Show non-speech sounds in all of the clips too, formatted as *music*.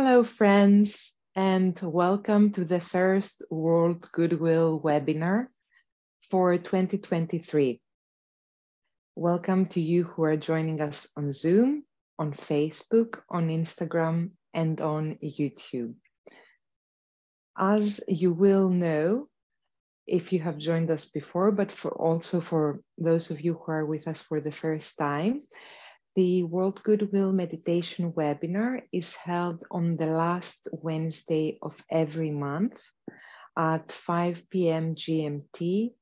Hello, friends, and welcome to the first World Goodwill webinar for 2023. Welcome to you who are joining us on Zoom, on Facebook, on Instagram, and on YouTube. As you will know, if you have joined us before, but for also for those of you who are with us for the first time, the World Goodwill Meditation webinar is held on the last Wednesday of every month at 5 p.m. GMT,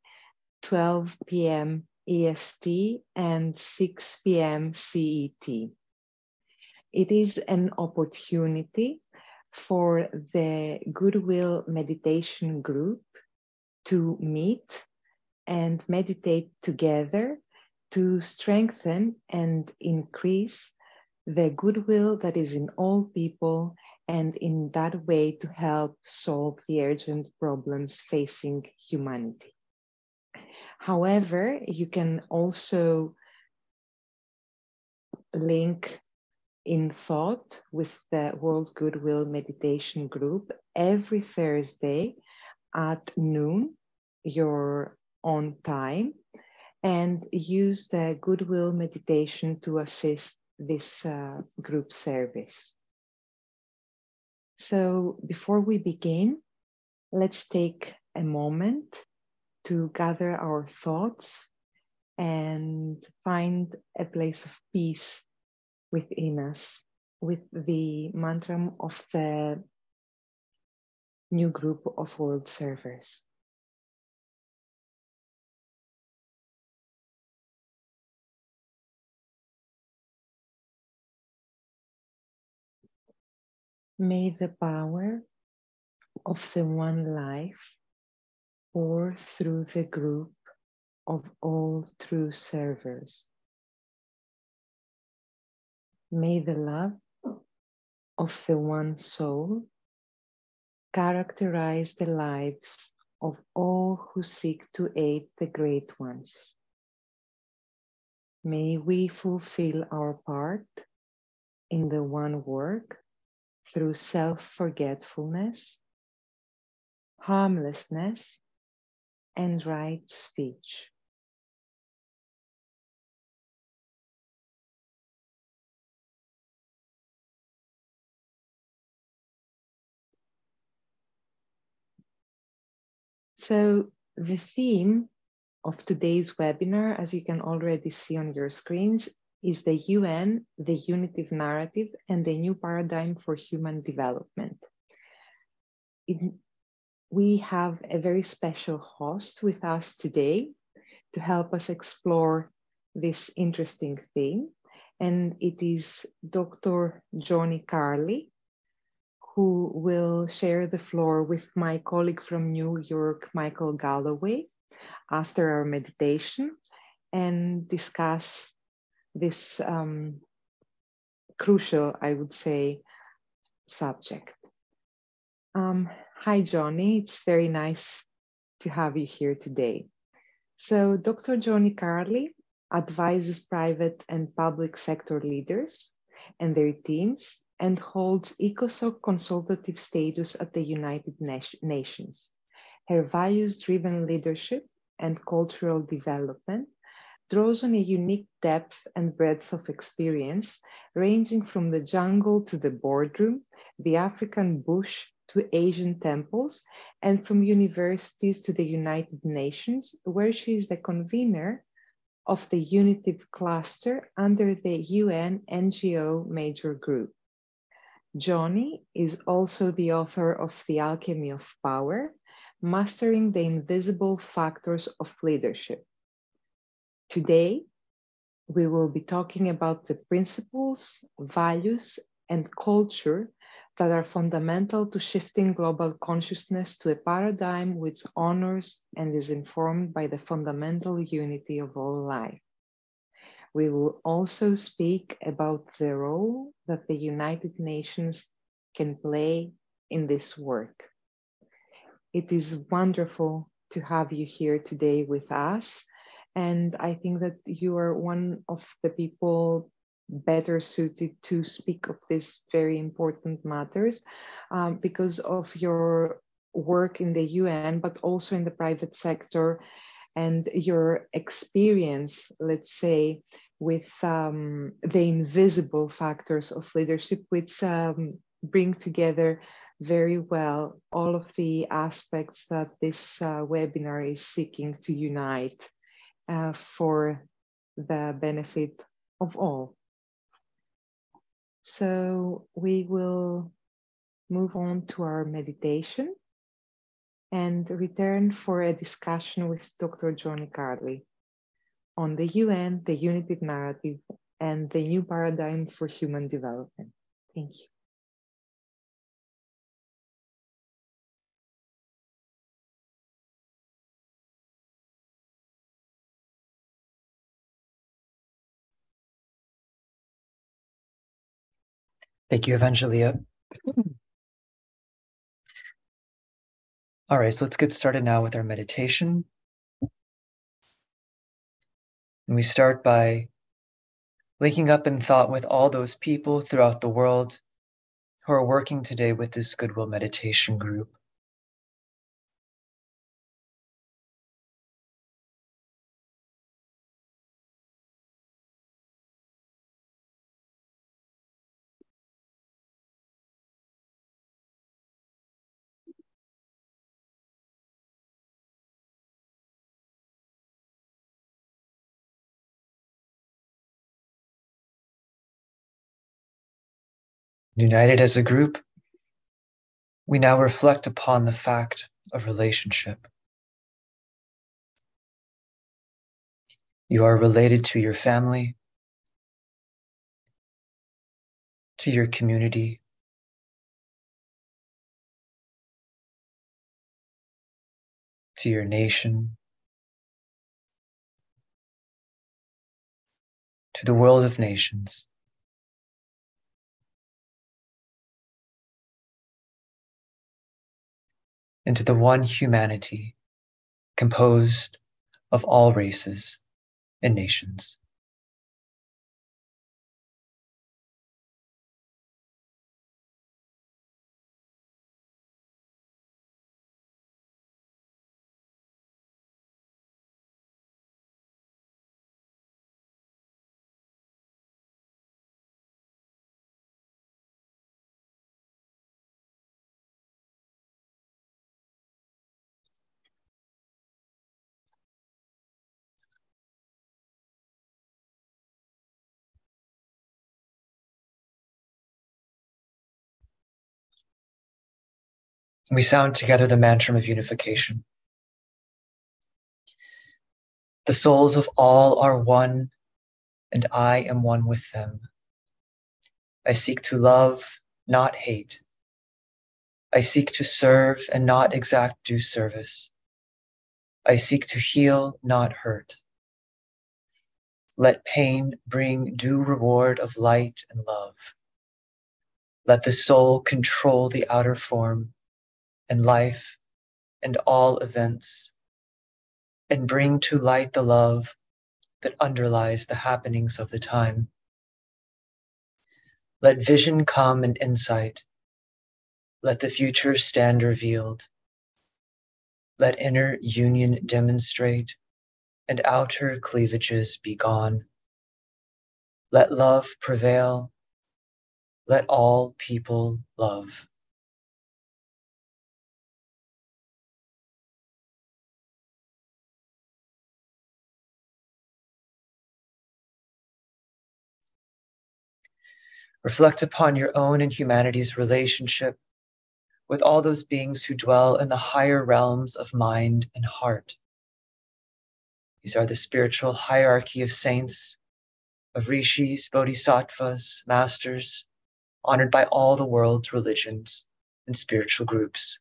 12 p.m. EST, and 6 p.m. CET. It is an opportunity for the Goodwill Meditation Group to meet and meditate together to strengthen and increase the goodwill that is in all people and in that way to help solve the urgent problems facing humanity. However, you can also link in thought with the World Goodwill Meditation Group every Thursday at noon, your own time, and use the Goodwill meditation to assist this uh, group service. So before we begin, let's take a moment to gather our thoughts and find a place of peace within us with the mantra of the new group of world servers. May the power of the one life pour through the group of all true servers. May the love of the one soul characterize the lives of all who seek to aid the great ones. May we fulfill our part in the one work through self forgetfulness, harmlessness, and right speech. So, the theme of today's webinar, as you can already see on your screens, is the UN, the unitive narrative, and the new paradigm for human development. It, we have a very special host with us today to help us explore this interesting theme, and it is Dr. Joni Carley, who will share the floor with my colleague from New York, Michael Galloway, after our meditation and discuss this um, crucial, I would say, subject. Um, hi, Joni. It's very nice to have you here today. So, Dr. Joni Carley advises private and public sector leaders and their teams and holds ECOSOC consultative status at the United Nations. Her values driven leadership and cultural development draws on a unique depth and breadth of experience, ranging from the jungle to the boardroom, the African bush to Asian temples, and from universities to the United Nations, where she is the convener of the Unitive Cluster under the UN NGO Major Group. Joni is also the author of The Alchemy of Power, Mastering the Invisible Factors of Leadership, Today, we will be talking about the principles, values, and culture that are fundamental to shifting global consciousness to a paradigm which honors and is informed by the fundamental unity of all life. We will also speak about the role that the United Nations can play in this work. It is wonderful to have you here today with us and I think that you are one of the people better suited to speak of these very important matters um, because of your work in the UN, but also in the private sector and your experience, let's say, with um, the invisible factors of leadership, which um, bring together very well all of the aspects that this uh, webinar is seeking to unite uh, for the benefit of all. So we will move on to our meditation and return for a discussion with Dr. Joni Carley on the UN, the unitive narrative, and the new paradigm for human development. Thank you. Thank you, Evangelia. All right, so let's get started now with our meditation. And we start by linking up in thought with all those people throughout the world who are working today with this Goodwill Meditation group. United as a group, we now reflect upon the fact of relationship. You are related to your family, to your community, to your nation, to the world of nations. Into the one humanity composed of all races and nations. We sound together the mantra of unification. The souls of all are one, and I am one with them. I seek to love, not hate. I seek to serve and not exact due service. I seek to heal, not hurt. Let pain bring due reward of light and love. Let the soul control the outer form and life and all events, and bring to light the love that underlies the happenings of the time. Let vision come and insight. Let the future stand revealed. Let inner union demonstrate and outer cleavages be gone. Let love prevail. Let all people love. Reflect upon your own and humanity's relationship with all those beings who dwell in the higher realms of mind and heart. These are the spiritual hierarchy of saints, of rishis, bodhisattvas, masters, honored by all the world's religions and spiritual groups.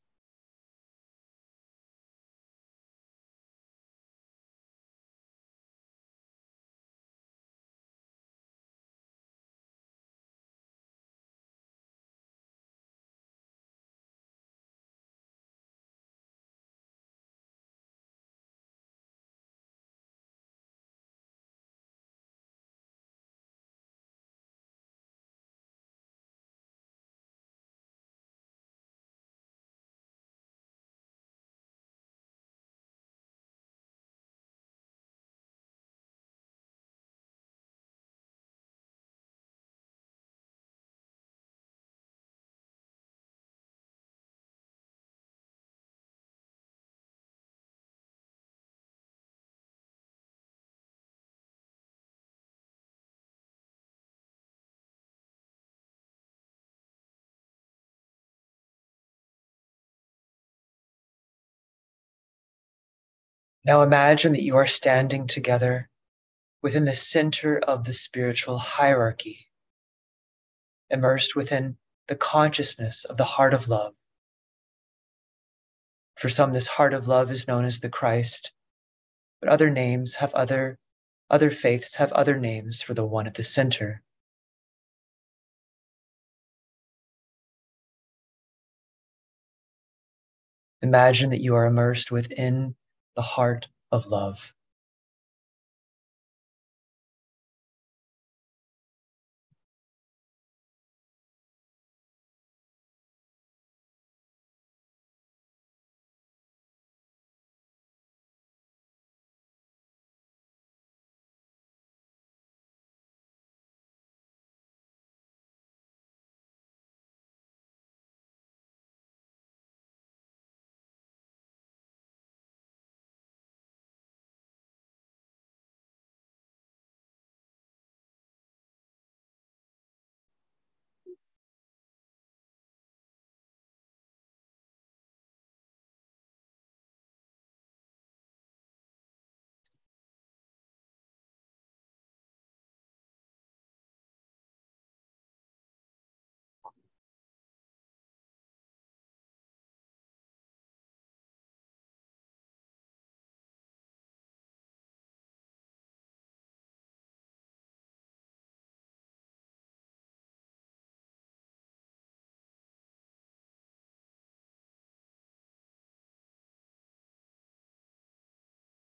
Now imagine that you are standing together within the center of the spiritual hierarchy, immersed within the consciousness of the heart of love. For some, this heart of love is known as the Christ, but other names have other, other faiths have other names for the one at the center. Imagine that you are immersed within the heart of love.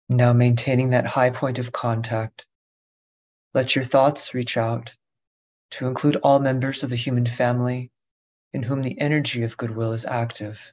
Now, maintaining that high point of contact, let your thoughts reach out to include all members of the human family in whom the energy of goodwill is active.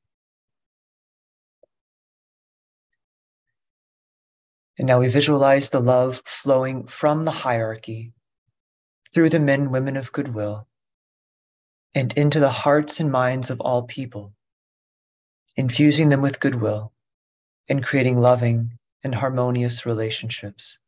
And now we visualize the love flowing from the hierarchy through the men, women of goodwill, and into the hearts and minds of all people, infusing them with goodwill and creating loving and harmonious relationships.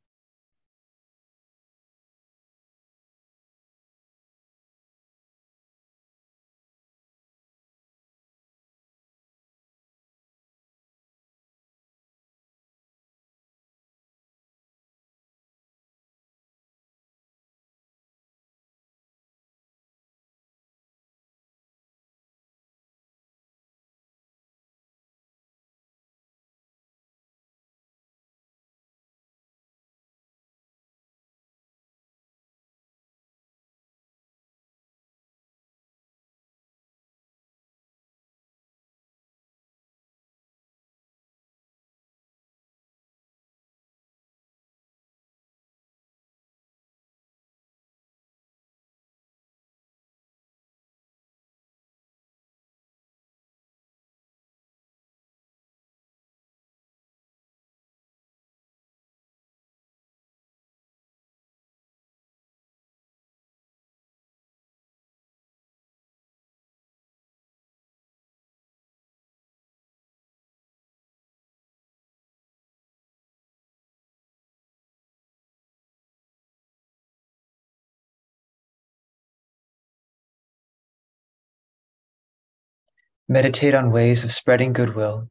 Meditate on ways of spreading goodwill,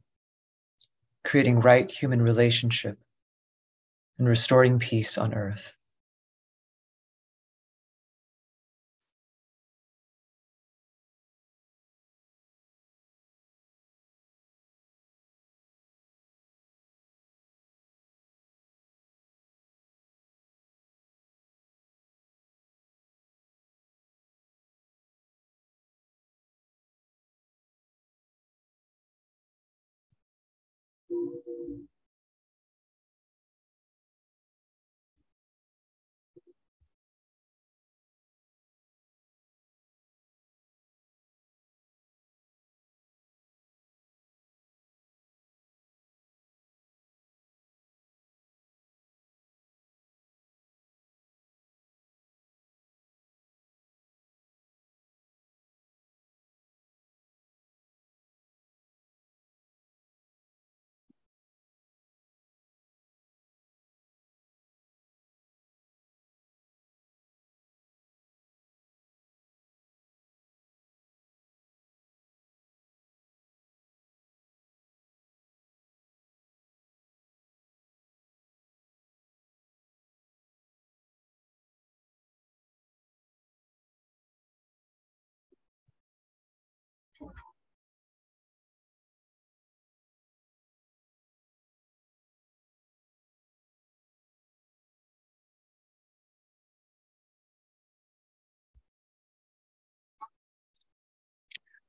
creating right human relationship, and restoring peace on earth.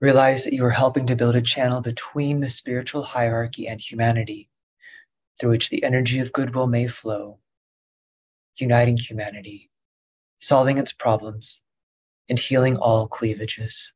Realize that you are helping to build a channel between the spiritual hierarchy and humanity, through which the energy of goodwill may flow, uniting humanity, solving its problems, and healing all cleavages.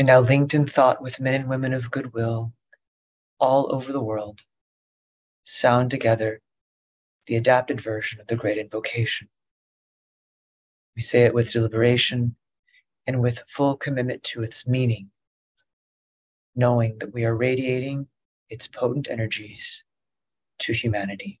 And now linked in thought with men and women of goodwill all over the world, sound together the adapted version of the great invocation. We say it with deliberation and with full commitment to its meaning, knowing that we are radiating its potent energies to humanity.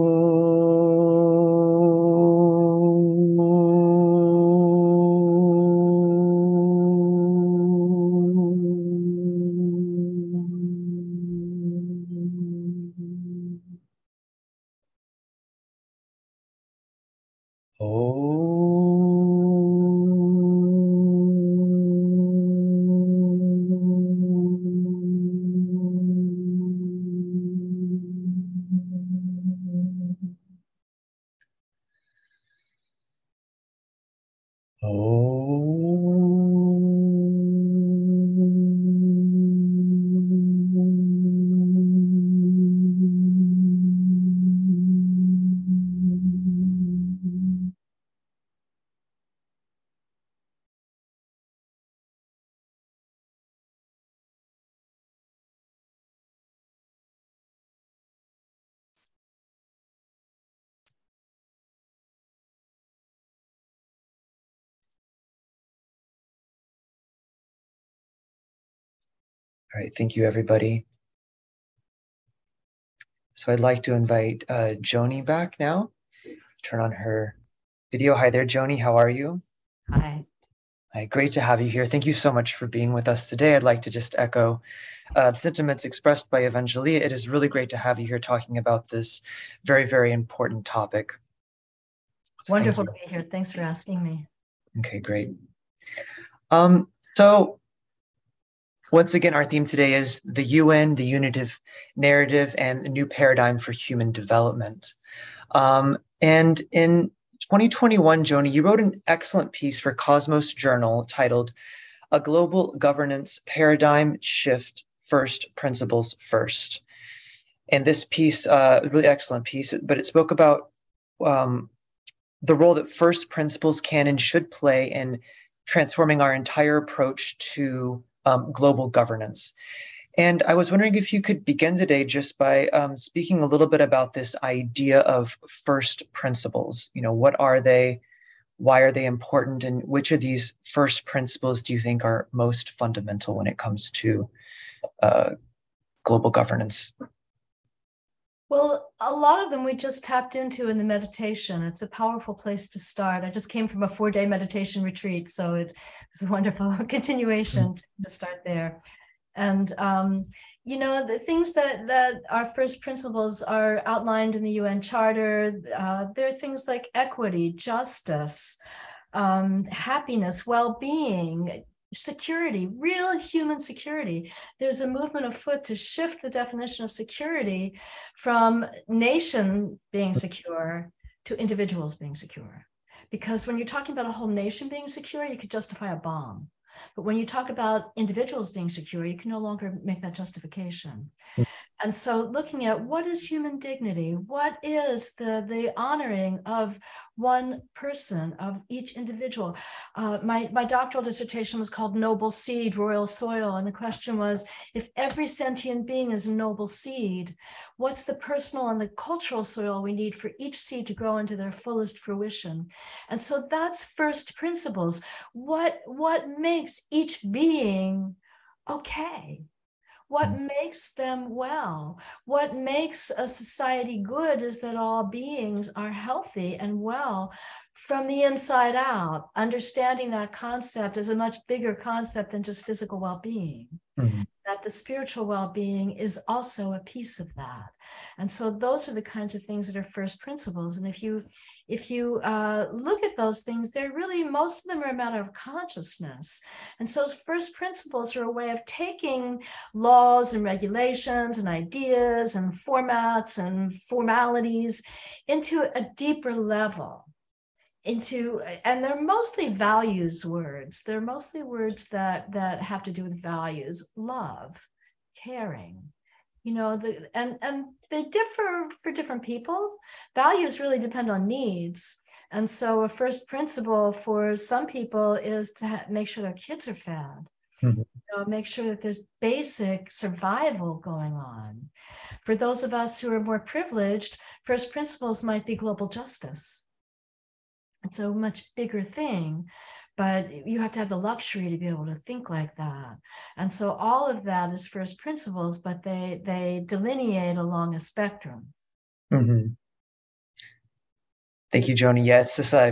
All right, thank you, everybody. So I'd like to invite uh, Joni back now. Turn on her video. Hi there, Joni. How are you? Hi. Hi, great to have you here. Thank you so much for being with us today. I'd like to just echo uh, sentiments expressed by Evangelia. It is really great to have you here talking about this very, very important topic. So Wonderful to be here. Thanks for asking me. Okay, great. Um, so once again, our theme today is the UN, the unitive narrative, and the new paradigm for human development. Um, and in 2021, Joni, you wrote an excellent piece for Cosmos Journal titled A Global Governance Paradigm Shift First Principles First. And this piece, uh, really excellent piece, but it spoke about um, the role that first principles can and should play in transforming our entire approach to um, global governance. And I was wondering if you could begin today just by um, speaking a little bit about this idea of first principles. You know, what are they? Why are they important? And which of these first principles do you think are most fundamental when it comes to uh, global governance? Well, a lot of them we just tapped into in the meditation. It's a powerful place to start. I just came from a four day meditation retreat, so it was a wonderful *laughs* continuation mm-hmm. to start there. And um, you know the things that that our first principles are outlined in the UN Charter. Uh, there are things like equity, justice, um, happiness, well-being, security, real human security. There's a movement afoot to shift the definition of security from nation being secure to individuals being secure. Because when you're talking about a whole nation being secure, you could justify a bomb. But when you talk about individuals being secure, you can no longer make that justification. And so looking at what is human dignity, what is the, the honoring of one person, of each individual. Uh, my, my doctoral dissertation was called Noble Seed, Royal Soil. And the question was if every sentient being is a noble seed, what's the personal and the cultural soil we need for each seed to grow into their fullest fruition? And so that's first principles. What, what makes each being okay? What mm. makes them well? What makes a society good is that all beings are healthy and well from the inside out. Understanding that concept is a much bigger concept than just physical well being. Mm-hmm that the spiritual well-being is also a piece of that and so those are the kinds of things that are first principles. And if you if you uh, look at those things they're really most of them are a matter of consciousness. And so first principles are a way of taking laws and regulations and ideas and formats and formalities into a deeper level into and they're mostly values words. They're mostly words that that have to do with values love caring you know the and and they differ for different people. Values really depend on needs. And so a first principle for some people is to ha- make sure their kids are fed. Mm-hmm. you know, make sure that there's basic survival going on. For those of us who are more privileged first principles might be global justice. It's a much bigger thing but you have to have the luxury to be able to think like that. And so all of that is first principles but they they delineate along a spectrum. Mm-hmm. thank you joni. Yeah it's this uh,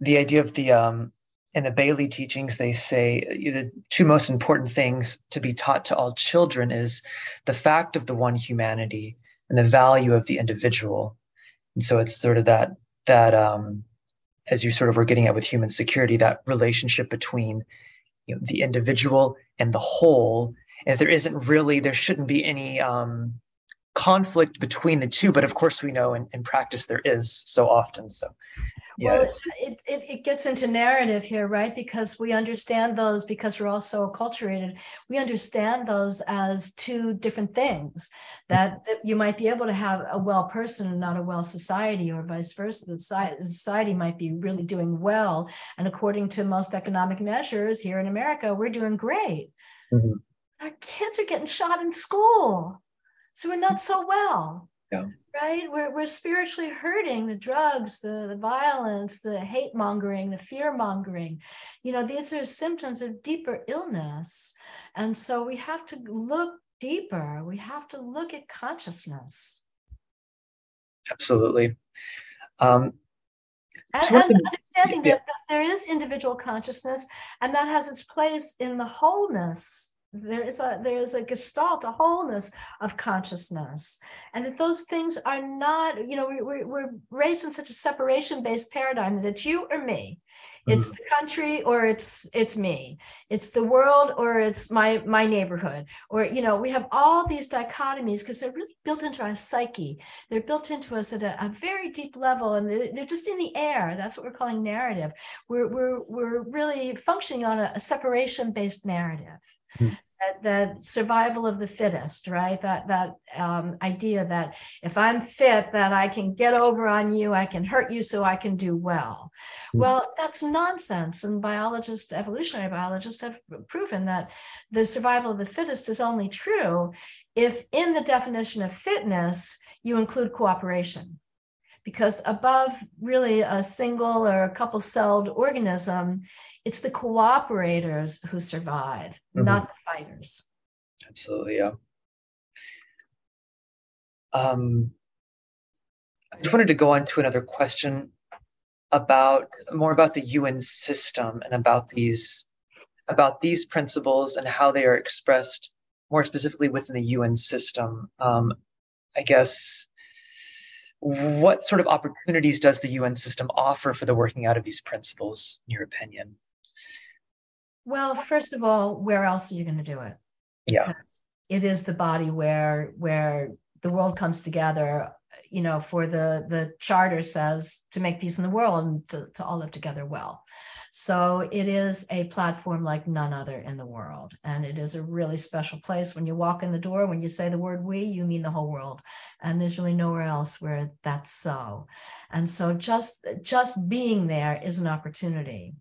the idea of the um in the bailey teachings they say uh, the two most important things to be taught to all children is the fact of the one humanity and the value of the individual. And so it's sort of that that um as you sort of were getting at with human security, that relationship between you know, the individual and the whole. And if there isn't really, there shouldn't be any um, conflict between the two. But of course, we know in, in practice there is so often. So yeah, well, it, it, it gets into narrative here, right? Because we understand those because we're all so acculturated. We understand those as two different things that, that you might be able to have a well person and not a well society, or vice versa. The society might be really doing well. And according to most economic measures here in America, we're doing great. Mm-hmm. Our kids are getting shot in school. So we're not so well. Yeah right? We're, we're spiritually hurting the drugs, the, the violence, the hate mongering, the fear mongering. You know, these are symptoms of deeper illness. And so we have to look deeper, we have to look at consciousness. Absolutely. Um, and, and understanding yeah. that, that there is individual consciousness and that has its place in the wholeness there is a there is a gestalt a wholeness of consciousness. And that those things are not you know we, we're raised in such a separation based paradigm that it's you or me. It's mm-hmm. the country or it's it's me. It's the world or it's my my neighborhood. Or you know we have all these dichotomies because they're really built into our psyche. They're built into us at a, a very deep level and they're, they're, just in the air. That's what we're calling narrative. We're we're, we're really functioning on a, a separation based narrative. Mm-hmm that, that survival of the fittest right? That that um, idea that if i'm fit that i can get over on you i can hurt you so i can do well. Mm-hmm. well that's nonsense and biologists evolutionary biologists have proven that the survival of the fittest is only true if in the definition of fitness you include cooperation. Because above really a single or a couple celled organism it's the cooperators who survive, mm-hmm. not the fighters. Absolutely, yeah. Um, I just wanted to go on to another question about more about the UN system and about these about these principles and how they are expressed more specifically within the UN system. Um, I guess what sort of opportunities does the UN system offer for the working out of these principles, in your opinion? Well, first of all, where else are you going to do it? Yeah. Because it is the body where where the world comes together, you know, for the the charter says to make peace in the world and to, to all live together well. So it is a platform like none other in the world. And it is a really special place. When you walk in the door, when you say the word we, you mean the whole world. And there's really nowhere else where that's so. And so just just being there is an opportunity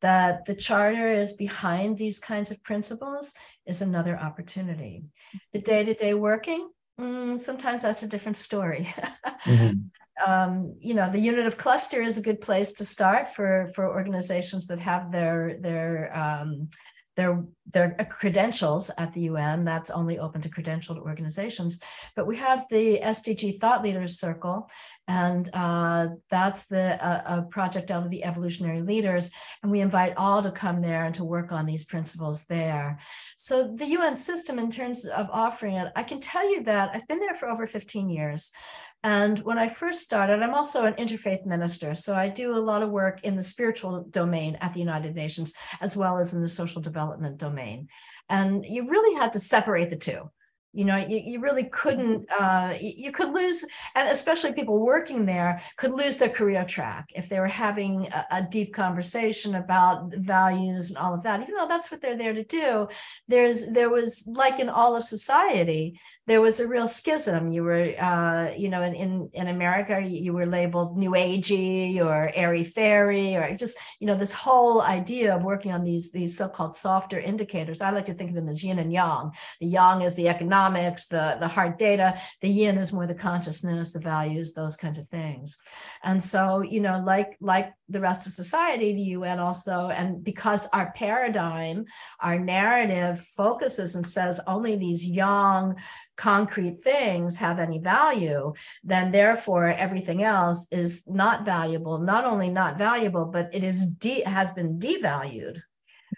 that the charter is behind these kinds of principles is another opportunity. The day to day working, mm, sometimes that's a different story. *laughs* mm-hmm. um, you know, the unitive cluster is a good place to start for for organizations that have their their um, their their credentials at the UN. That's only open to credentialed organizations. But we have the SDG Thought Leaders Circle, and uh, that's the a project out of the Evolutionary Leaders, and we invite all to come there and to work on these principles there. So the UN system, in terms of offering it, I can tell you that I've been there for over 15 years. And when I first started, I'm also an interfaith minister. So I do a lot of work in the spiritual domain at the United Nations, as well as in the social development domain. And you really had to separate the two you know you, you really couldn't uh, you could lose and especially people working there could lose their career track if they were having a, a, deep conversation about values and all of that. Even though that's what they're there to do there's there was like in all of society there was a real schism. You were uh, you know in, in in america you were labeled new agey or airy fairy or just you know this whole idea of working on these these so-called softer indicators. I like to think of them as yin and yang. The yang is the economic economics, the, the hard data. The yin is more the consciousness, the values, those kinds of things. And so, you know, like, like the rest of society, the UN also, and because our paradigm, our narrative focuses and says only these yang, concrete things have any value, then therefore everything else is not valuable. Not only not valuable, but it is de- has been devalued.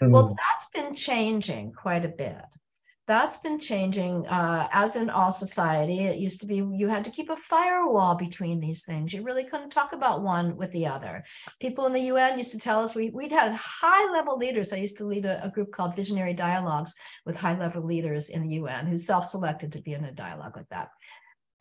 Mm. Well, that's been changing quite a bit that's been changing uh, as in all society. It used to be you had to keep a firewall between these things. You really couldn't talk about one with the other. People in the un used to tell us we, we'd had high level leaders. I used to lead a, a group called visionary dialogues with high level leaders in the un who self-selected to be in a dialogue like that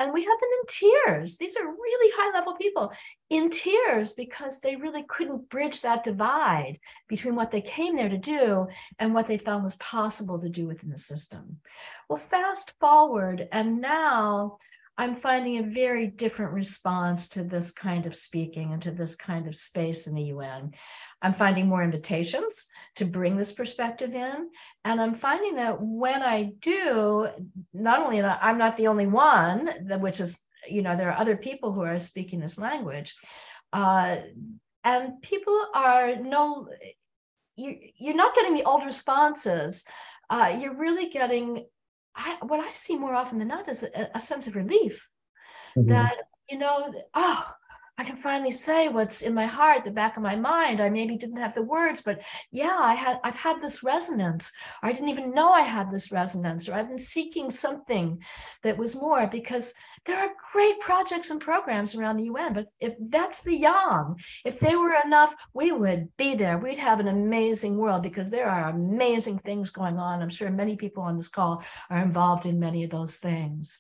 and we had them in tears. These are really high level people in tears because they really couldn't bridge that divide between what they came there to do and what they felt was possible to do within the system. Well, fast forward, and now I'm finding a very different response to this kind of speaking and to this kind of space in the UN. I'm finding more invitations to bring this perspective in. And I'm finding that when I do, not only I'm not the only one, which is, you know, there are other people who are speaking this language. Uh, and people are no, you, you're not getting the old responses. Uh, you're really getting I, what I see more often than not is a, a sense of relief mm-hmm. that, you know, oh, I can finally say what's in my heart, the back of my mind. I maybe didn't have the words, but yeah, I had I've had this resonance. Or I didn't even know I had this resonance, or I've been seeking something that was more because there are great projects and programs around the UN, but if that's the yang, if they were enough, we would be there. We'd have an amazing world because there are amazing things going on. I'm sure many people on this call are involved in many of those things.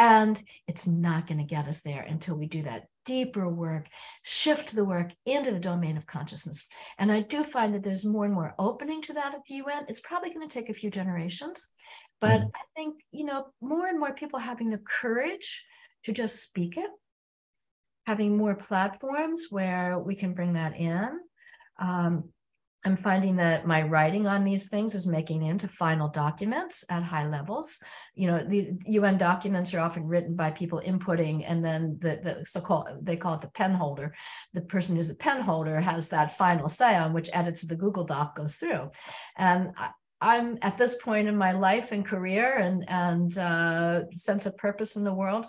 And it's not going to get us there until we do that deeper work, shift the work into the domain of consciousness. And I do find that there's more and more opening to that at the UN. It's probably going to take a few generations, but mm-hmm. I think, you know, more and more people having the courage to just speak it, having more platforms where we can bring that in. Um, I'm finding that my writing on these things is making into final documents at high levels. You know, the UN documents are often written by people inputting, and then the, the so-called they call it the pen holder. The person who's the pen holder has that final say on which edits the Google Doc goes through. And I, I'm at this point in my life and career and and uh, sense of purpose in the world.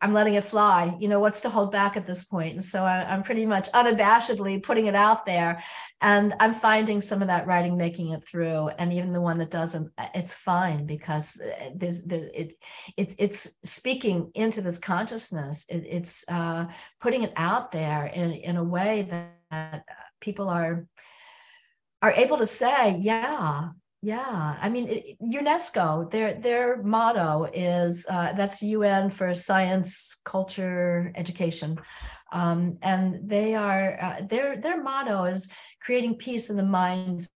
I'm letting it fly. You know, what's to hold back at this point? And so I, am pretty much unabashedly putting it out there. And I'm finding some of that writing making it through. And even the one that doesn't, it's fine because uh, there's, there, it, it, it's speaking into this consciousness. It, it's uh, putting it out there in, in a way that people are are able to say, yeah, yeah, I mean UNESCO. Their their motto is uh, that's UN for science, culture, education, um, and they are uh, their their motto is creating peace in the minds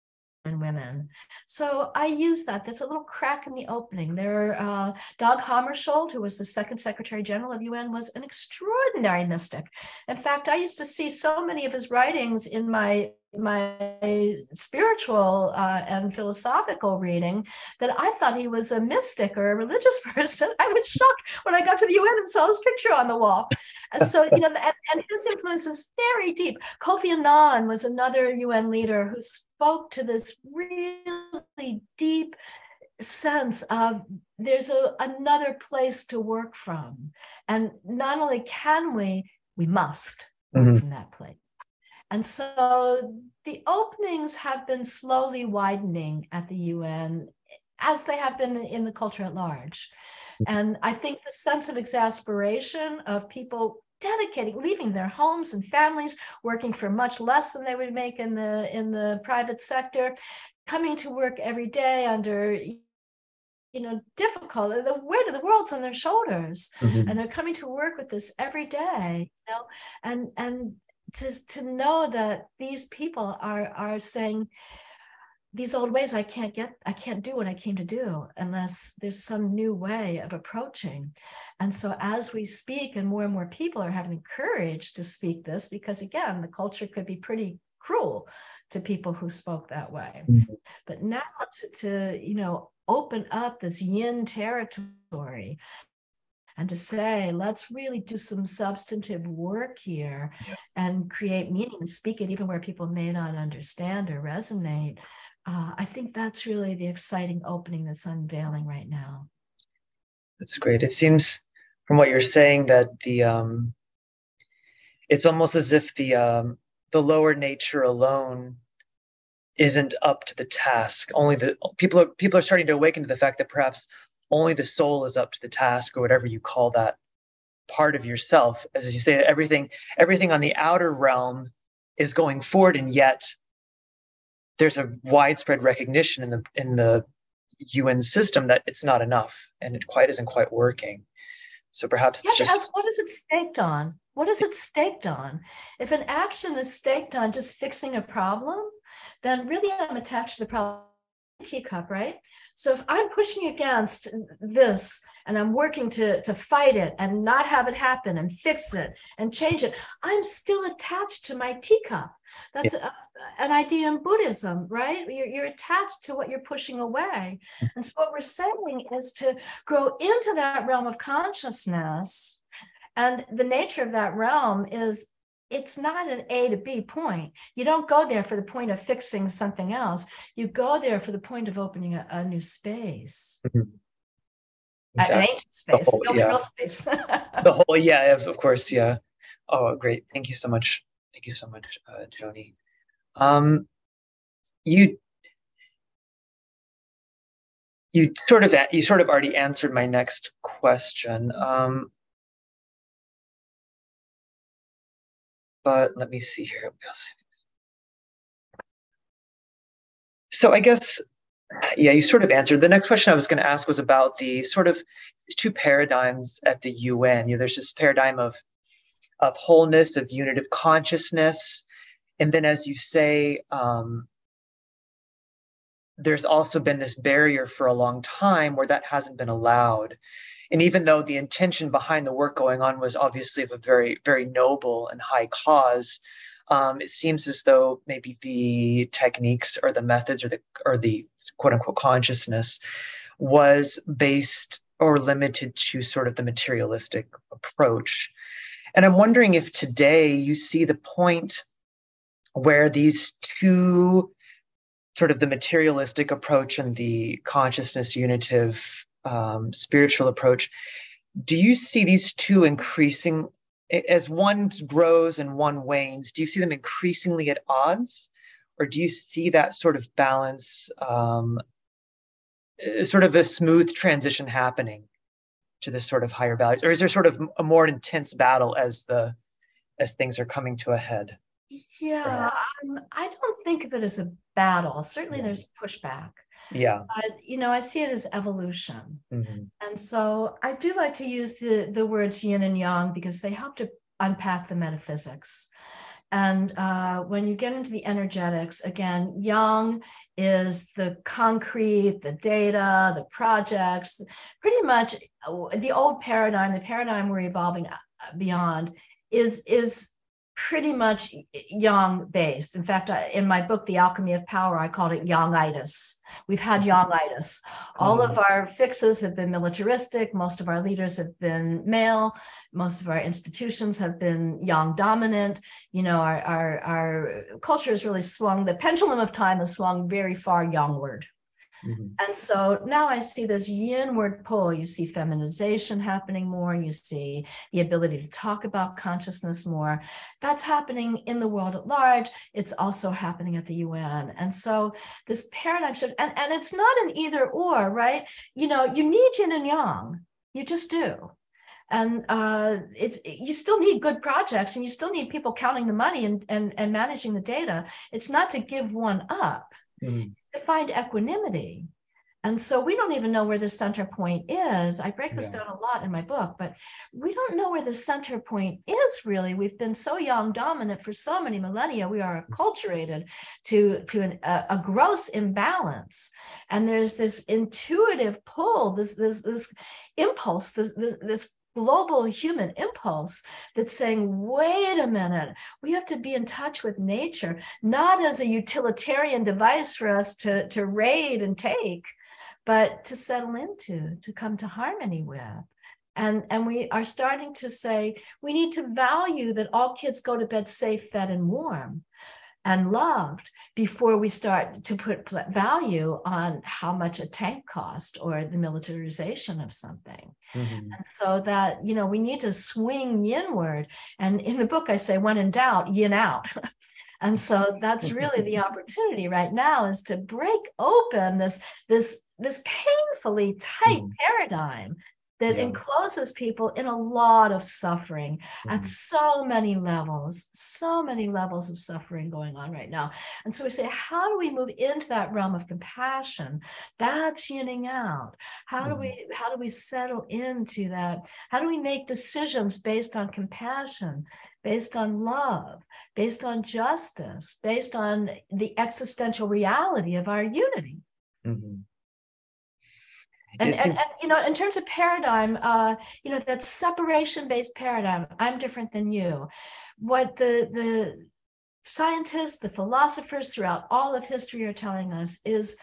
and women. So I use that. That's a little crack in the opening. There, uh, Dag Hammarskjöld, who was the second Secretary General of UN, was an extraordinary mystic. In fact, I used to see so many of his writings in my my spiritual uh, and philosophical reading that I thought he was a mystic or a religious *laughs* person. I was shocked when I got to the UN and saw his picture on the wall. And so, you know, and, and his influence is very deep. Kofi Annan was another UN leader who spoke to this really deep sense of there's a, another place to work from. And not only can we, we must work mm-hmm. from that place. And so the openings have been slowly widening at the UN as they have been in the culture at large. And I think the sense of exasperation of people dedicating leaving their homes and families working for much less than they would make in the in the private sector coming to work every day under you know difficult the weight of the world's on their shoulders mm-hmm. and they're coming to work with this every day you know and and to to know that these people are are saying these old ways i can't get i can't do what i came to do unless there's some new way of approaching and so as we speak and more and more people are having courage to speak this because again the culture could be pretty cruel to people who spoke that way mm-hmm. but now to, to you know open up this yin territory and to say, let's really do some substantive work here and create meaning and speak it even where people may not understand or resonate. Uh, I think that's really the exciting opening that's unveiling right now. That's great. It seems from what you're saying that the um, it's almost as if the um, the lower nature alone isn't up to the task. Only the people are people are starting to awaken to the fact that perhaps only the soul is up to the task or whatever you call that part of yourself as you say everything everything on the outer realm is going forward and yet there's a widespread recognition in the in the UN system that it's not enough and it quite isn't quite working so perhaps it's just what is it staked on what is it staked on if an action is staked on just fixing a problem then really i'm attached to the problem teacup, right? So if I'm pushing against this and I'm working to, to fight it and not have it happen and fix it and change it, I'm still attached to my teacup. That's yeah. a, an idea in Buddhism, right? You're, you're attached to what you're pushing away. Mm. And so what we're saying is to grow into that realm of consciousness. And the nature of that realm is it's not an A to B point. You don't go there for the point of fixing something else. You go there for the point of opening a, a new space. Mm-hmm. Exactly. An ancient space, *laughs* the whole, yeah. space. the whole, yeah, of, of course, yeah. Oh, great. Thank you so much. Thank you so much, uh, Joni. Um, you you sort of you sort of already answered my next question. Um, but let me see here. So I guess, yeah, you sort of answered. The next question I was going to ask was about the sort of two paradigms at the UN. You know, there's this paradigm of of wholeness, of unitive consciousness, and then, as you say, um, there's also been this barrier for a long time where that hasn't been allowed. And even though the intention behind the work going on was obviously of a very, very noble and high cause, um, it seems as though maybe the techniques or the methods or the or the quote unquote consciousness was based or limited to sort of the materialistic approach. And I'm wondering if today you see the point where these two sort of the materialistic approach and the consciousness unitive um, spiritual approach do you see these two increasing as one grows and one wanes do you see them increasingly at odds? Or do you see that sort of balance um, sort of a smooth transition happening to this sort of higher values or is there sort of a more intense battle as the as things are coming to a head yeah, um, I don't think of it as a battle. Certainly, yeah. there's pushback. Yeah. But you know, I see it as evolution. Mm-hmm. And so I do like to use the, the words yin and yang because they help to unpack the metaphysics. And uh, when you get into the energetics, again, yang is the concrete, the data, the projects, pretty much uh, the old paradigm, the paradigm we're evolving uh, beyond is is pretty much yang based. In fact, in my book, The Alchemy of Power, I called it yangitis. We've had mm-hmm. yangitis. All of our fixes have been militaristic. Most of our leaders have been male. Most of our institutions have been yang dominant. You know, our, our, our culture has really swung, the pendulum of time has swung very far yangward. Mm-hmm. And so now I see this yinward pull. You see feminization happening more. You see the ability to talk about consciousness more. That's happening in the world at large. It's also happening at the UN. And so this paradigm shift, and, and it's not an either or, right? You know, you need yin and yang. You just do and uh, it's you still need good projects and you still need people counting the money and, and, and managing the data it's not to give one up mm to find equanimity. And so we don't even know where the center point is. I break this yeah. down a lot in my book, but we don't know where the center point is really. We've been so yang dominant for so many millennia. We are acculturated to, to an, a, a, gross imbalance. And there's this intuitive pull, this, this, this impulse, this, this, this global human impulse that's saying, wait a minute, we have to be in touch with nature, not as a utilitarian device for us to, to raid and take, but to settle into, to come to harmony with. And, and we are starting to say we need to value that all kids go to bed safe, fed, and warm and loved before we start to put value on how much a tank cost or the militarization of something. Mm-hmm. And so that, you know, we need to swing yinward. And in the book, I say, when in doubt, yin out. *laughs* and so that's really the *laughs* opportunity right now is to break open this, this, this painfully tight mm-hmm. paradigm that yeah. encloses people in a lot of suffering mm-hmm. at so many levels, so many levels of suffering going on right now. And so we say, how do we move into that realm of compassion? That's tuning out. How mm-hmm. do we how do we settle into that? How do we make decisions based on compassion? Based on love, based on justice, based on the existential reality of our unity. Mm-hmm. And, seems- and, and, you know, in terms of paradigm, uh, you know, that separation-based paradigm, I'm different than you. What the the scientists, the philosophers throughout all of history are telling us is,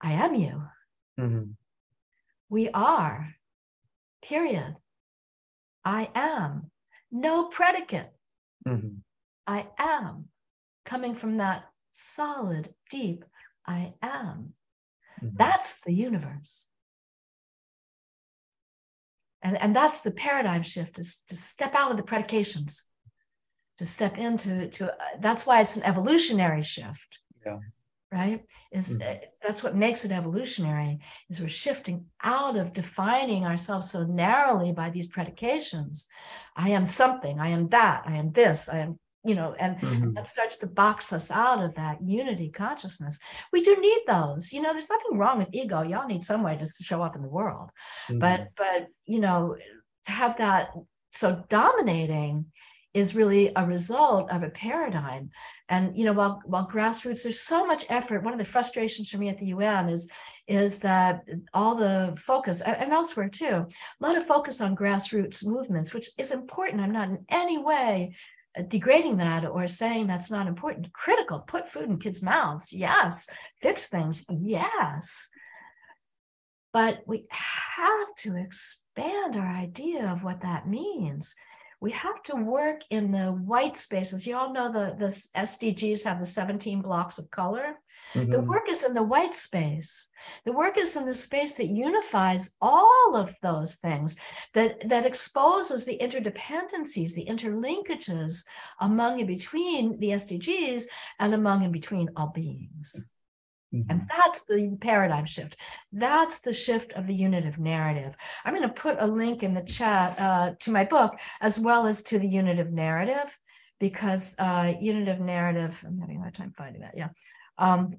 I am you. Mm-hmm. We are. Period. I am. No predicate. Mm-hmm. I am. Coming from that solid, deep, I am. Mm-hmm. That's the universe. And, and that's the paradigm shift is to step out of the predications, to step into to uh, that's why it's an evolutionary shift. Yeah. Right? Is mm-hmm. that's what makes it evolutionary, is we're shifting out of defining ourselves so narrowly by these predications. I am something, I am that, I am this, I am you know, and mm-hmm. that starts to box us out of that unity consciousness. We do need those. You know, there's nothing wrong with ego. Y'all need some way to show up in the world. Mm-hmm. But but you know, to have that so dominating is really a result of a paradigm. And you know, while while grassroots, there's so much effort. One of the frustrations for me at the UN is is that all the focus and elsewhere too, a lot of focus on grassroots movements, which is important. I'm not in any way degrading that or saying that's not important. Critical, put food in kids' mouths, yes. Fix things, yes. But we have to expand our idea of what that means. We have to work in the white spaces. You all know the, the SDGs have the 17 blocks of color. Mm-hmm. The work is in the white space. The work is in the space that unifies all of those things, that, that exposes the interdependencies, the interlinkages among and between the SDGs and among and between all beings. Mm-hmm. And that's the paradigm shift. That's the shift of the unitive narrative. I'm going to put a link in the chat uh, to my book as well as to the unitive narrative because uh, unitive narrative, I'm having a hard time finding that. Yeah um,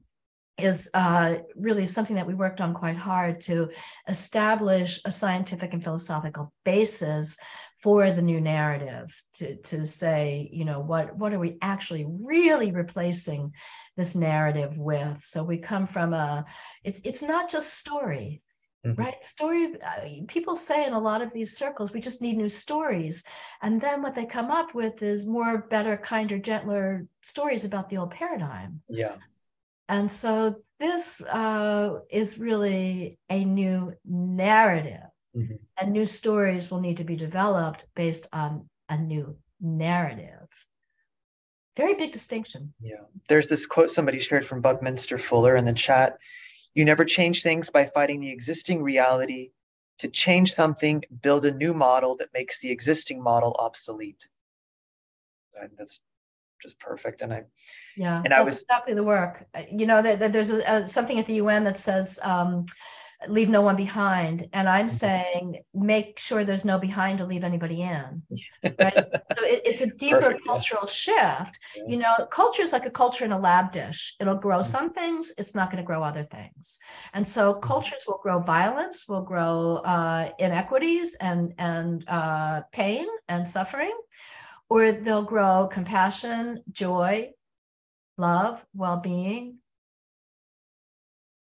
is uh, really something that we worked on quite hard to establish a scientific and philosophical basis for the new narrative to, to say, you know, what, what are we actually really replacing this narrative with? So we come from a, it's, it's not just story, Mm-hmm. right story uh, people say in a lot of these circles we just need new stories and then what they come up with is more better kinder gentler stories about the old paradigm yeah and so this uh, is really a new narrative, mm-hmm. and new stories will need to be developed based on a new narrative. Very big distinction. Yeah. There's this quote somebody shared from Buckminster Fuller in the chat You never change things by fighting the existing reality. To change something, build a new model that makes the existing model obsolete. And that's just perfect. And I, yeah, and I was exactly the work. Uh, you know, that, that there's a, a, something at the UN that says, um, leave no one behind. And I'm mm-hmm. saying, make sure there's no behind to leave anybody in. *laughs* Right. so it, it's a deeper Perfect, cultural shift. Yeah. You know, culture is like a culture in a lab dish. It'll grow mm-hmm. some things, it's not going to grow other things. And so mm-hmm. cultures will grow violence, will grow uh, inequities and and uh, pain and suffering or they'll grow compassion, joy, love, well being,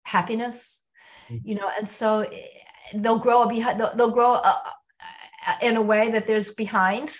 happiness, mm-hmm. you know, and so eh, they'll grow behind, they'll, they'll grow uh, in a way that there's behind,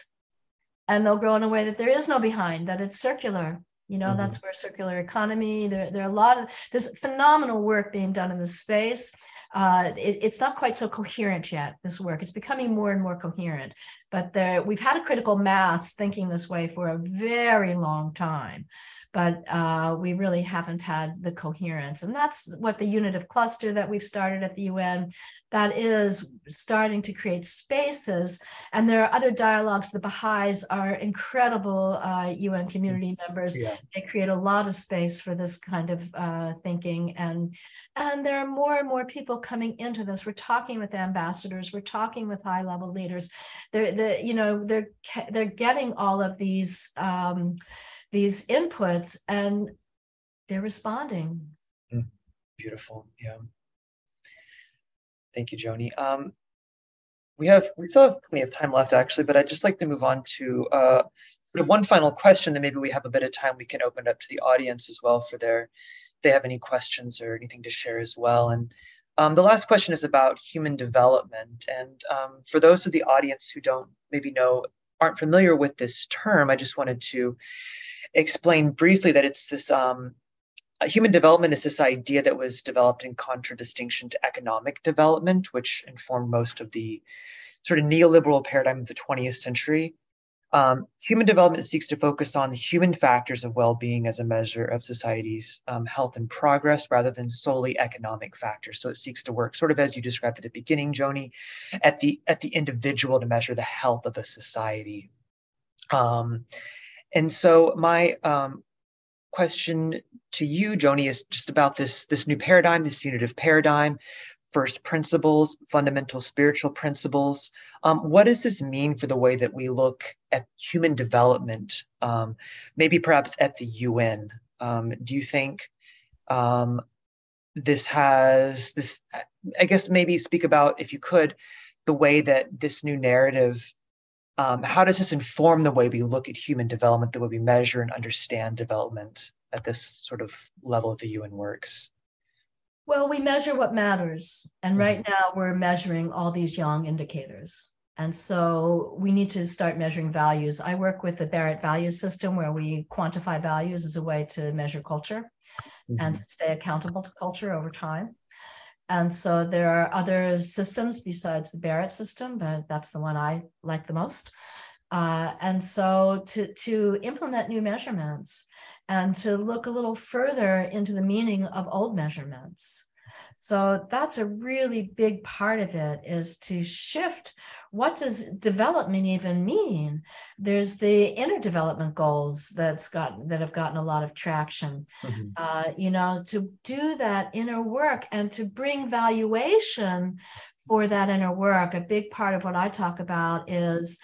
and they'll grow in a way that there is no behind, that it's circular. You know, mm-hmm. that's where circular economy, there, there are a lot of, there's phenomenal work being done in this space uh, it, it's not quite so coherent yet, this work. It's becoming more and more coherent. But there, we've had a critical mass thinking this way for a very long time but uh, we really haven't had the coherence. And that's what the unitive cluster that we've started at the UN, that is starting to create spaces. And there are other dialogues. The Baha'is are incredible uh, UN community members. Yeah. They create a lot of space for this kind of uh, thinking. And and there are more and more people coming into this. We're talking with ambassadors. We're talking with high level leaders. They're, the, you know, they're they're getting all of these um, these inputs, and they're responding. Mm, beautiful, yeah. Thank you, Joni. Um, we have we still have plenty of time left, actually, but I'd just like to move on to uh, one final question, and maybe we have a bit of time. We can open it up to the audience as well for their if they have any questions or anything to share as well. And um, the last question is about human development. And um, for those of the audience who don't maybe know, aren't familiar with this term, I just wanted to explain briefly that it's this um, human development is this idea that was developed in contradistinction to economic development, which informed most of the sort of neoliberal paradigm of the 20th century. Um, human development seeks to focus on the human factors of well-being as a measure of society's um, health and progress rather than solely economic factors. So it seeks to work sort of as you described at the beginning, Joni, at the at the individual to measure the health of a society. Um, and so my um, question to you, Joni, is just about this, this new paradigm, this unitive paradigm, first principles, fundamental spiritual principles. Um, what does this mean for the way that we look at human development, um, maybe perhaps at the UN? Um, do you think um, this has this, I guess maybe speak about, if you could, the way that this new narrative, um, how does this inform the way we look at human development, the way we measure and understand development at this sort of level of the UN works? Well, we measure what matters. And right mm-hmm. now we're measuring all these yang indicators. And so we need to start measuring values. I work with the Barrett value system where we quantify values as a way to measure culture mm-hmm. and to stay accountable to culture over time. And so there are other systems besides the Barrett system, but that's the one I like the most. Uh, and so to, to implement new measurements, and to look a little further into the meaning of old measurements. So that's a really big part of it is to shift what does development even mean? There's the inner development goals that's got that have gotten a lot of traction. Mm-hmm. Uh, you know, to do that inner work and to bring valuation for that inner work. A big part of what I talk about is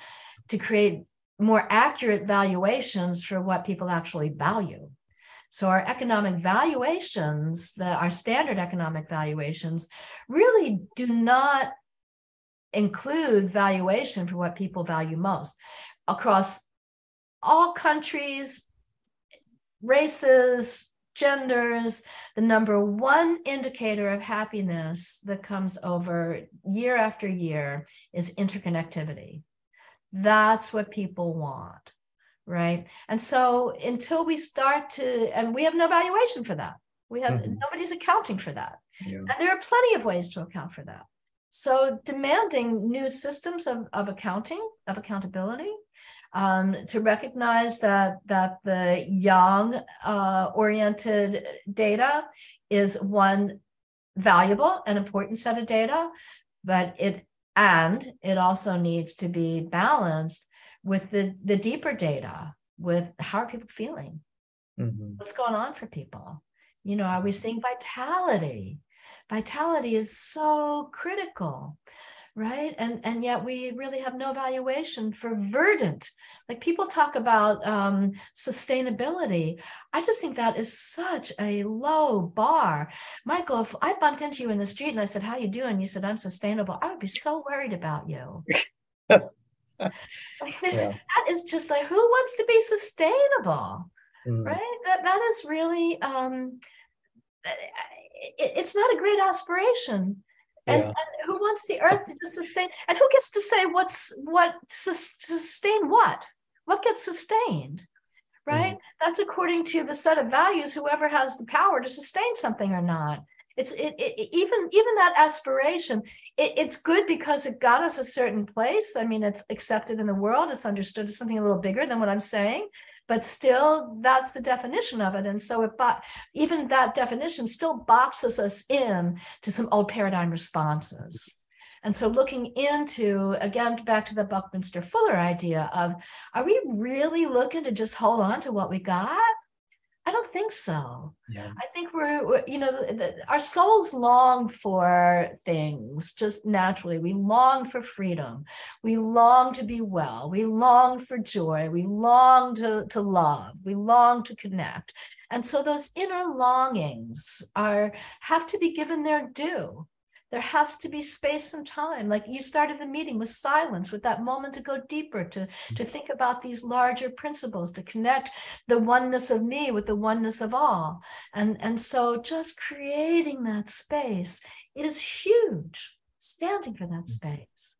to create more accurate valuations for what people actually value. So our economic valuations, that our standard economic valuations, really do not include valuation for what people value most across all countries, races, genders. The number one indicator of happiness that comes over year after year is interconnectivity. That's what people want, right? And so until we start to, and we have no valuation for that. We have mm-hmm. nobody's accounting for that. Yeah. And there are plenty of ways to account for that. So demanding new systems of, of accounting, of accountability, um, to recognize that that the yang uh, oriented data is one valuable and important set of data, but it and it also needs to be balanced with the, the deeper data, with how are people feeling? Mm-hmm. What's going on for people? You know, are we seeing vitality? Vitality is so critical right? And and yet we really have no valuation for verdant. Like people talk about um, sustainability. I just think that is such a low bar. Michael if i bumped into you in the street and i said how you doing? You said i'm sustainable. I would be so worried about you. *laughs* Like this yeah. that is just like who wants to be sustainable mm. right? That that is really um it, it's not a great aspiration and, yeah. and, who wants the earth to sustain and who gets to say what's what sustain what? What gets sustained right? Mm. that's according to the set of values whoever has the power to sustain something or not. It's it, it even even that aspiration it, it's good because it got us a certain place. I mean it's accepted in the world. It's understood as something a little bigger than what i'm saying but still that's the definition of it. And so it but even that definition still boxes us in to some old paradigm responses. And so looking into again back to the buckminster fuller idea of are we really looking to just hold on to what we got I don't think so. Yeah. I think we're, we're you know, the, the, our souls long for things just naturally. We long for freedom. We long to be well. We long for joy. We long to, to love. We long to connect. And so those inner longings are have to be given their due there has to be space and time like you started the meeting with silence with that moment to go deeper to to mm. think about these larger principles to connect the oneness of me with the oneness of all and and so just creating that space is huge standing for that mm.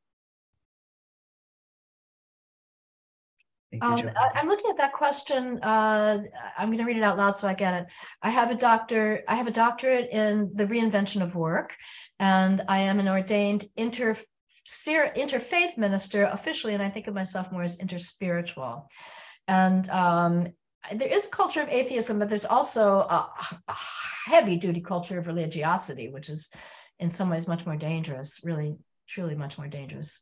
Space um, I, am looking at that question. Uh, I'm going to read it out loud so I get it. I have a doctor. I have a doctorate in the reinvention of work, and I am an ordained interfaith spirit interfaith minister officially, and I think of myself more as interspiritual. And um, there is a culture of atheism, but there's also a, a heavy duty culture of religiosity, which is in some ways much more dangerous, really, truly much more dangerous.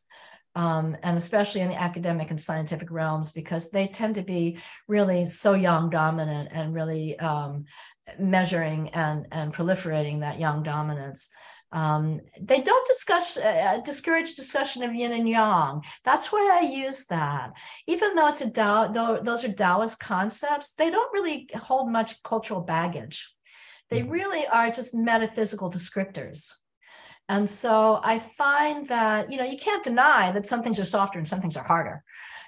Um, and especially in the academic and scientific realms, because they tend to be really so yang dominant and really um, measuring and, and proliferating that yang dominance. Um, they don't discuss, uh, discourage discussion of yin and yang. That's why I use that. Even though it's a Tao, though those are Taoist concepts, they don't really hold much cultural baggage. They mm-hmm. really are just metaphysical descriptors. And so I find that, you know, you can't deny that some things are softer and some things are harder.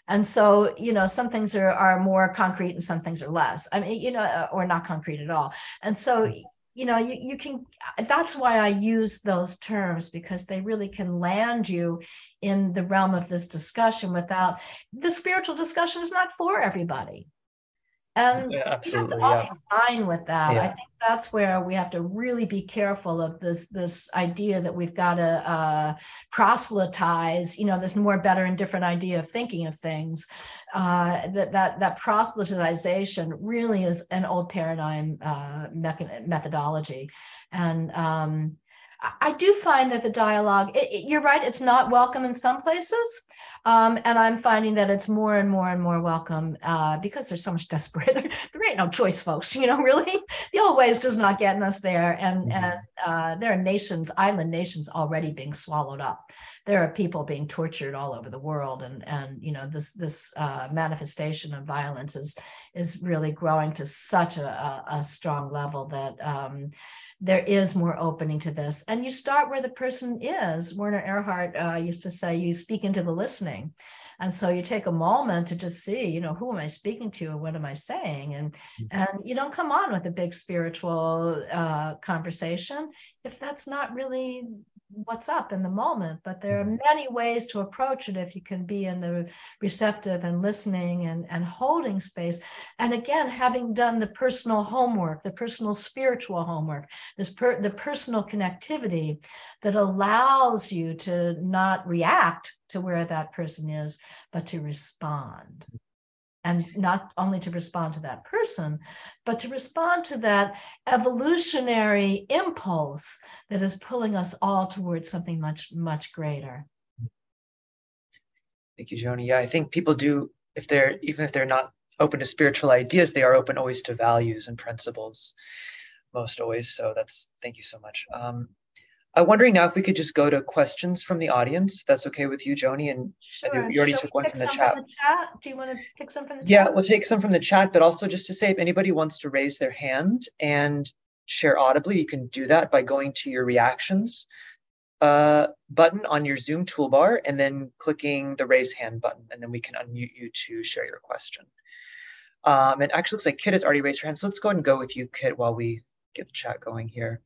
And so, you know, some things are, are more concrete and some things are less. I mean, you know, or not concrete at all. And so, mm you know you, you can that's why i use those terms because they really can land you in the realm of this discussion without the spiritual discussion is not for everybody and yeah, absolutely, have to yeah. fine with that. Yeah. I think that's where we have to really be careful of this this idea that we've got to uh, proselytize. You know, this more better and different idea of thinking of things. Uh, that that that proselytization really is an old paradigm uh, methodology, and um, I do find that the dialogue. It, it, you're right; it's not welcome in some places. Um, and I'm finding that it's more and more and more welcome uh, because there's so much desperate. *laughs* There, there, ain't no choice, folks. You know, really, *laughs* the old ways just not getting us there. And mm-hmm. and uh, there are nations, island nations, already being swallowed up. There are people being tortured all over the world, and and you know this this uh, manifestation of violence is is really growing to such a, a, a strong level that. Um, there is more opening to this. And you start where the person is. Werner Erhard uh, used to say, you speak into the listening. And so you take a moment to just see, you know, who am I speaking to and what am I saying? And mm-hmm. and you don't come on with a big spiritual uh, conversation if that's not really what's up in the moment but there are mm-hmm. many ways to approach it if you can be in the receptive and listening and, and holding space and again having done the personal homework the personal spiritual homework this per, the personal connectivity that allows you to not react to where that person is but to respond and not only to respond to that person, but to respond to that evolutionary impulse that is pulling us all towards something much, much greater. Thank you, Joni. Yeah, I think people do, if they're, even if they're not open to spiritual ideas, they are open always to values and principles, most always. So that's, thank you so much. Um, I'm wondering now if we could just go to questions from the audience. If that's okay with you, Joni. And sure. I already Shall took one from the chat. from the chat. Do you want to pick some from the yeah, chat? we'll take some from the chat, but also just to say if anybody wants to raise their hand and share audibly, you can do that by going to your reactions uh, button on your Zoom toolbar and then clicking the raise hand button, and then we can unmute you to share your question. Um, and actually looks like Kit has already raised her hand, so let's go ahead and go with you, Kit, while we get the chat going here.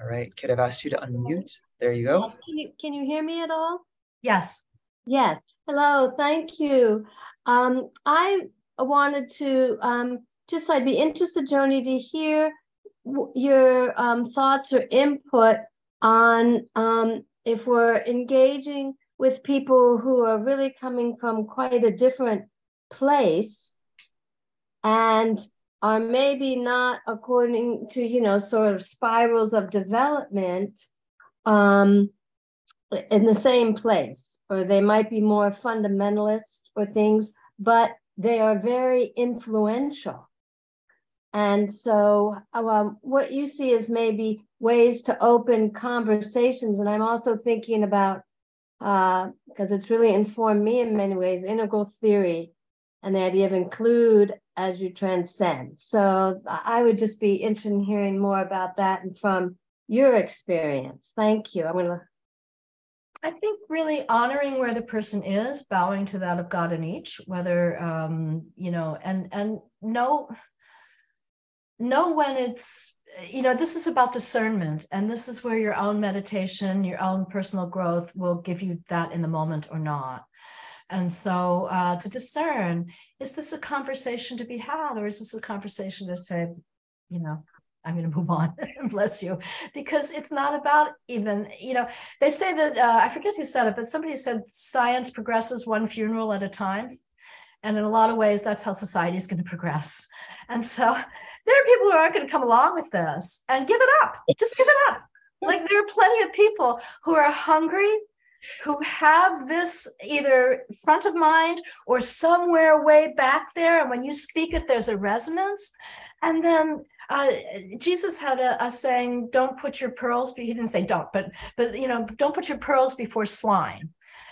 All right, could I've asked you to unmute. There you go. Yes. Can you can you hear me at all? Yes. Yes. Hello. Thank you. Um, I wanted to um, just I'd be interested, Joni, to hear your um, thoughts or input on um, if we're engaging with people who are really coming from quite a different place and are maybe not according to you know sort of spirals of development um, in the same place or they might be more fundamentalist or things but they are very influential. And so um, what you see is maybe ways to open conversations and i'm also thinking about uh, because uh, it's really informed me in many ways integral theory and the idea of include as you transcend. So I would just be interested in hearing more about that and from your experience. Thank you. I'm going to. I think really honoring where the person is, bowing to that of God in each, whether um, you know, and and know know when it's you know this is about discernment and this is where your own meditation your own personal growth will give you that in the moment or not and so uh, to discern, is this a conversation to be had or is this a conversation to say, you know, I'm going to move on. *laughs* And bless you, because it's not about even you know. They say that uh, I forget who said it, but somebody said science progresses one funeral at a time, and in a lot of ways, that's how society is going to progress. And so there are people who aren't going to come along with this and give it up. Just give it up. Like there are plenty of people who are hungry who have this either front of mind or somewhere way back there. And when you speak it, there's a resonance. And then uh, Jesus had a, a, saying, "Don't put your pearls." He didn't say don't, but but you know, don't put your pearls before swine.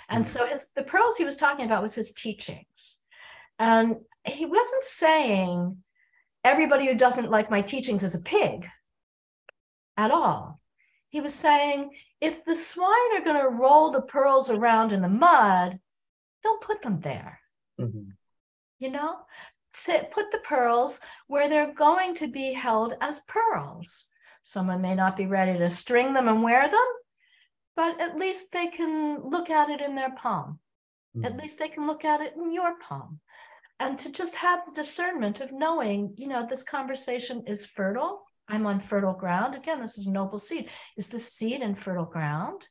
And mm-hmm. so his the pearls he was talking about was his teachings, and he wasn't saying everybody who doesn't like my teachings is a pig at all. He was saying if the swine are going to roll the pearls around in the mud, don't put them there. Mm-hmm. You know, Sit, put the pearls where they're going to be held as pearls. Someone may not be ready to string them and wear them, but at least they can look at it in their palm. Mm-hmm. At least they can look at it in your palm. And to just have the discernment of knowing, you know, this conversation is fertile. I'm on fertile ground. Again, this is a noble seed. Is this seed in fertile ground?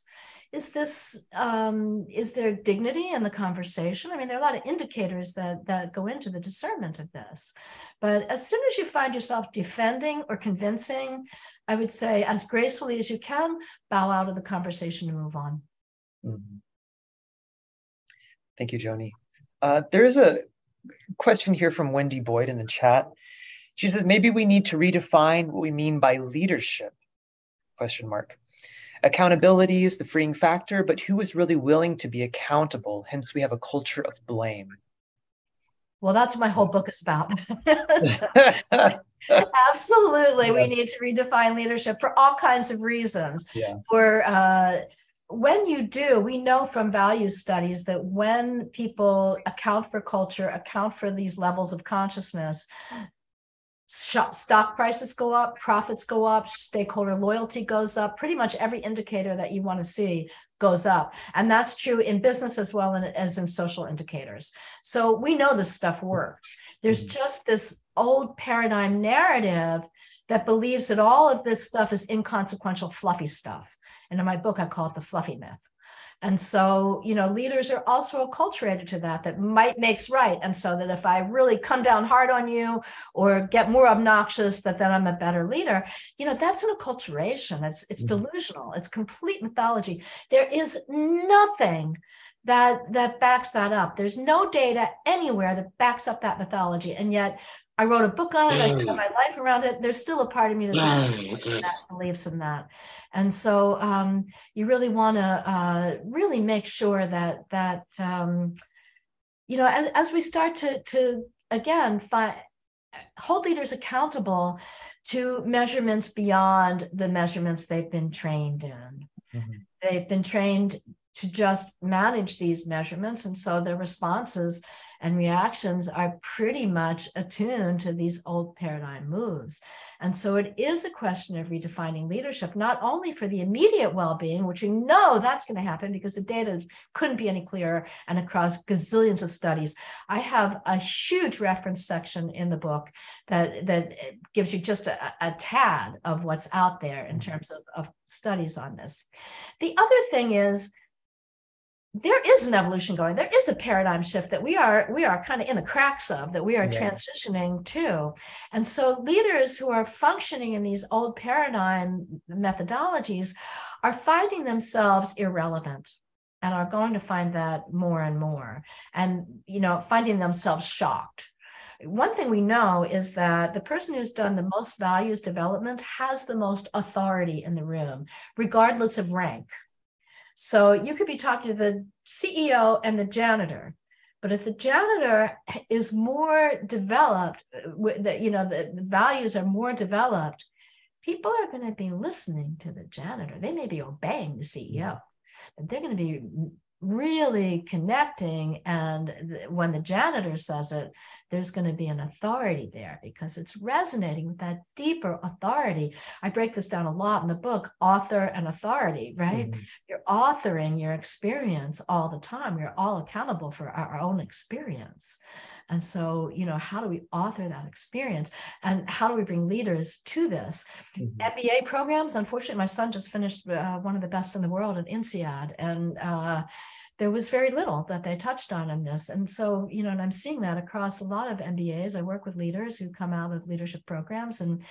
is this um, is there dignity in the conversation i mean there are a lot of indicators that that go into the discernment of this but as soon as you find yourself defending or convincing i would say as gracefully as you can bow out of the conversation and move on mm-hmm. thank you joni uh, there's a question here from wendy boyd in the chat she says maybe we need to redefine what we mean by leadership question mark Accountability is the freeing factor, but who is really willing to be accountable? Hence, we have a culture of blame. Well, that's what my whole book is about. *laughs* *laughs* absolutely, yeah. we need to redefine leadership for all kinds of reasons. Yeah. For uh, when you do, we know from value studies that when people account for culture, account for these levels of consciousness, stock prices go up, profits go up, stakeholder loyalty goes up. Pretty much every indicator that you want to see goes up. And that's true in business as well as in social indicators. So we know this stuff works. There's mm-hmm. just this old paradigm narrative that believes that all of this stuff is inconsequential, fluffy stuff. And in my book, I call it the fluffy myth. And so, you know, leaders are also acculturated to that, that might makes right. And so that if I really come down hard on you or get more obnoxious, that then I'm a better leader, you know, that's an acculturation. It's it's mm-hmm. delusional. It's complete mythology. There is nothing that that backs that up. There's no data anywhere that backs up that mythology. And yet I wrote a book on it. I spent my life around it. There's still a part of me that believes in that. And so um, you really want to uh, really make sure that that um, you know as, as, we start to to again find hold leaders accountable to measurements beyond the measurements they've been trained in. Mm-hmm. They've been trained to just manage these measurements, and so their responses and reactions are pretty much attuned to these old paradigm moves. And so it is a question of redefining leadership, not only for the immediate well being, which we know that's going to happen because the data couldn't be any clearer and across gazillions of studies. I have a huge reference section in the book that, that gives you just a, a tad of what's out there in terms of, of studies on this. The other thing is, there is an evolution going. There is a paradigm shift that we are we are kind of in the cracks of that we are yeah. transitioning to. And so leaders who are functioning in these old paradigm methodologies are finding themselves irrelevant and are going to find that more and more and you know finding themselves shocked. One thing we know is that the person who's done the most values development has the most authority in the room regardless of rank so you could be talking to the CEO and the janitor. But if the janitor is more developed, uh, that you know the, the values are more developed, people are going to be listening to the janitor. They may be obeying the CEO, but they're going to be really connecting. And when the janitor says it, there's going to be an authority there because it's resonating with that deeper authority. I break this down a lot in the book author and authority, right? Mm-hmm. You're authoring your experience all the time. You're all accountable for our, our own experience. And so, you know, how do we author that experience? And how do we bring leaders to this? Mm-hmm. MBA programs, unfortunately, my son just finished uh, one of the best in the world at INSEAD. And uh, there was very little that they touched on in this. And so, you know, and I'm seeing that across a lot of MBAs. I work with leaders who come out of leadership programs and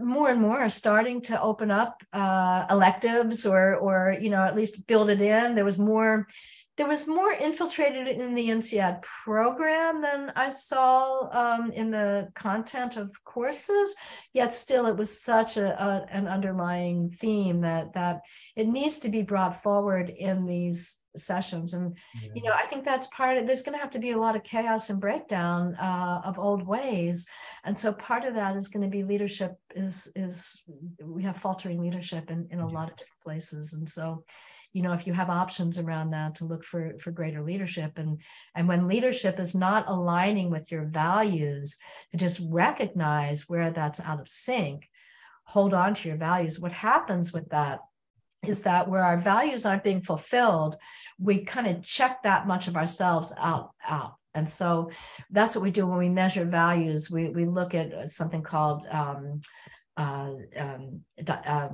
more and more are starting to open up uh, electives or or you know at least build it in there was more there was more infiltrated in the INSEAD program than I saw um, in the content of courses. Yet still, it was such a, a, an underlying theme that that it needs to be brought forward in these sessions. And yeah. you know, I think that's part of. There's going to have to be a lot of chaos and breakdown uh, of old ways, and so part of that is going to be leadership. Is is we have faltering leadership in in a yeah. lot of different places, and so you know if you have options around that to look for for greater leadership and and when leadership is not aligning with your values to just recognize where that's out of sync hold on to your values what happens with that is that where our values aren't being fulfilled we kind of check that much of ourselves out out and so that's what we do when we measure values we we look at something called um, uh, um, uh,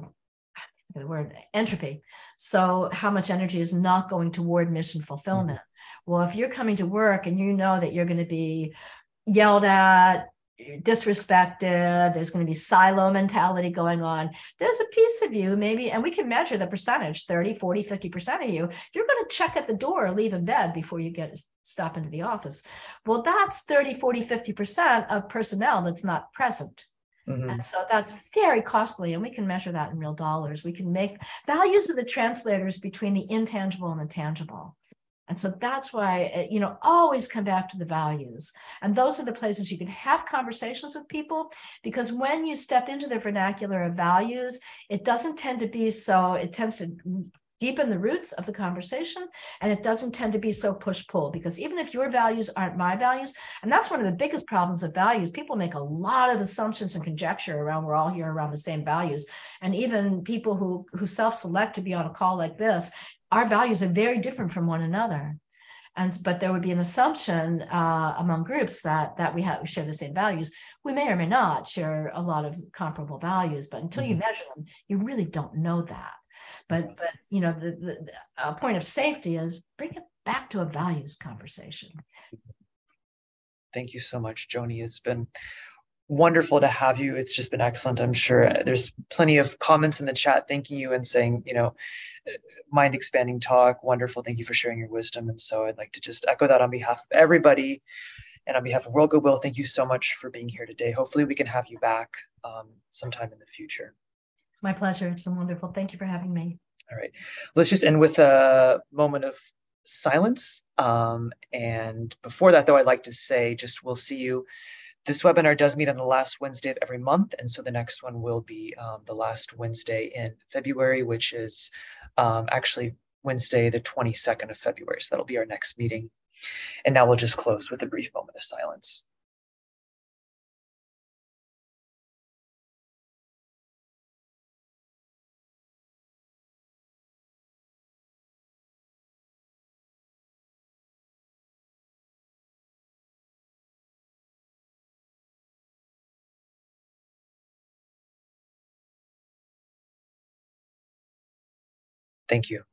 the word entropy. So, how much energy is not going toward mission fulfillment? Mm-hmm. Well, if you're coming to work and you know that you're going to be yelled at, disrespected, there's going to be silo mentality going on, there's a piece of you, maybe, and we can measure the percentage 30, 40, 50% of you. You're going to check at the door, leave in bed before you get to stop into the office. Well, that's 30, 40, 50% of personnel that's not present. Mm-hmm. And so that's very costly, and we can measure that in real dollars. We can make values of the translators between the intangible and the tangible. And so that's why, you know, always come back to the values. And those are the places you can have conversations with people because when you step into the vernacular of values, it doesn't tend to be so, it tends to deepen the roots of the conversation and it doesn't tend to be so push pull because even if your values aren't my values and that's one of the biggest problems of values people make a lot of assumptions and conjecture around we're all here around the same values and even people who who self-select to be on a call like this our values are very different from one another. And but there would be an assumption uh, among groups that that we have we share the same values. We may or may not share a lot of comparable values but until mm-hmm. you measure them you really don't know that. But but you know the, the, the point of safety is bring it back to a values conversation. Thank you so much joni. It's been wonderful to have you it's just been excellent i'm sure there's plenty of comments in the chat thanking you and saying you know mind expanding talk wonderful thank you for sharing your wisdom and so i'd like to just echo that on behalf of everybody and on behalf of world goodwill thank you so much for being here today hopefully we can have you back um, sometime in the future my pleasure. It's been wonderful. Thank you for having me. All right. Let's just end with a moment of silence. Um, and before that, though, I'd like to say just we'll see you. This webinar does meet on the last Wednesday of every month. And so the next one will be um, the last Wednesday in February, which is um, actually Wednesday, the 22nd of February. So that'll be our next meeting. And now we'll just close with a brief moment of silence. Thank you.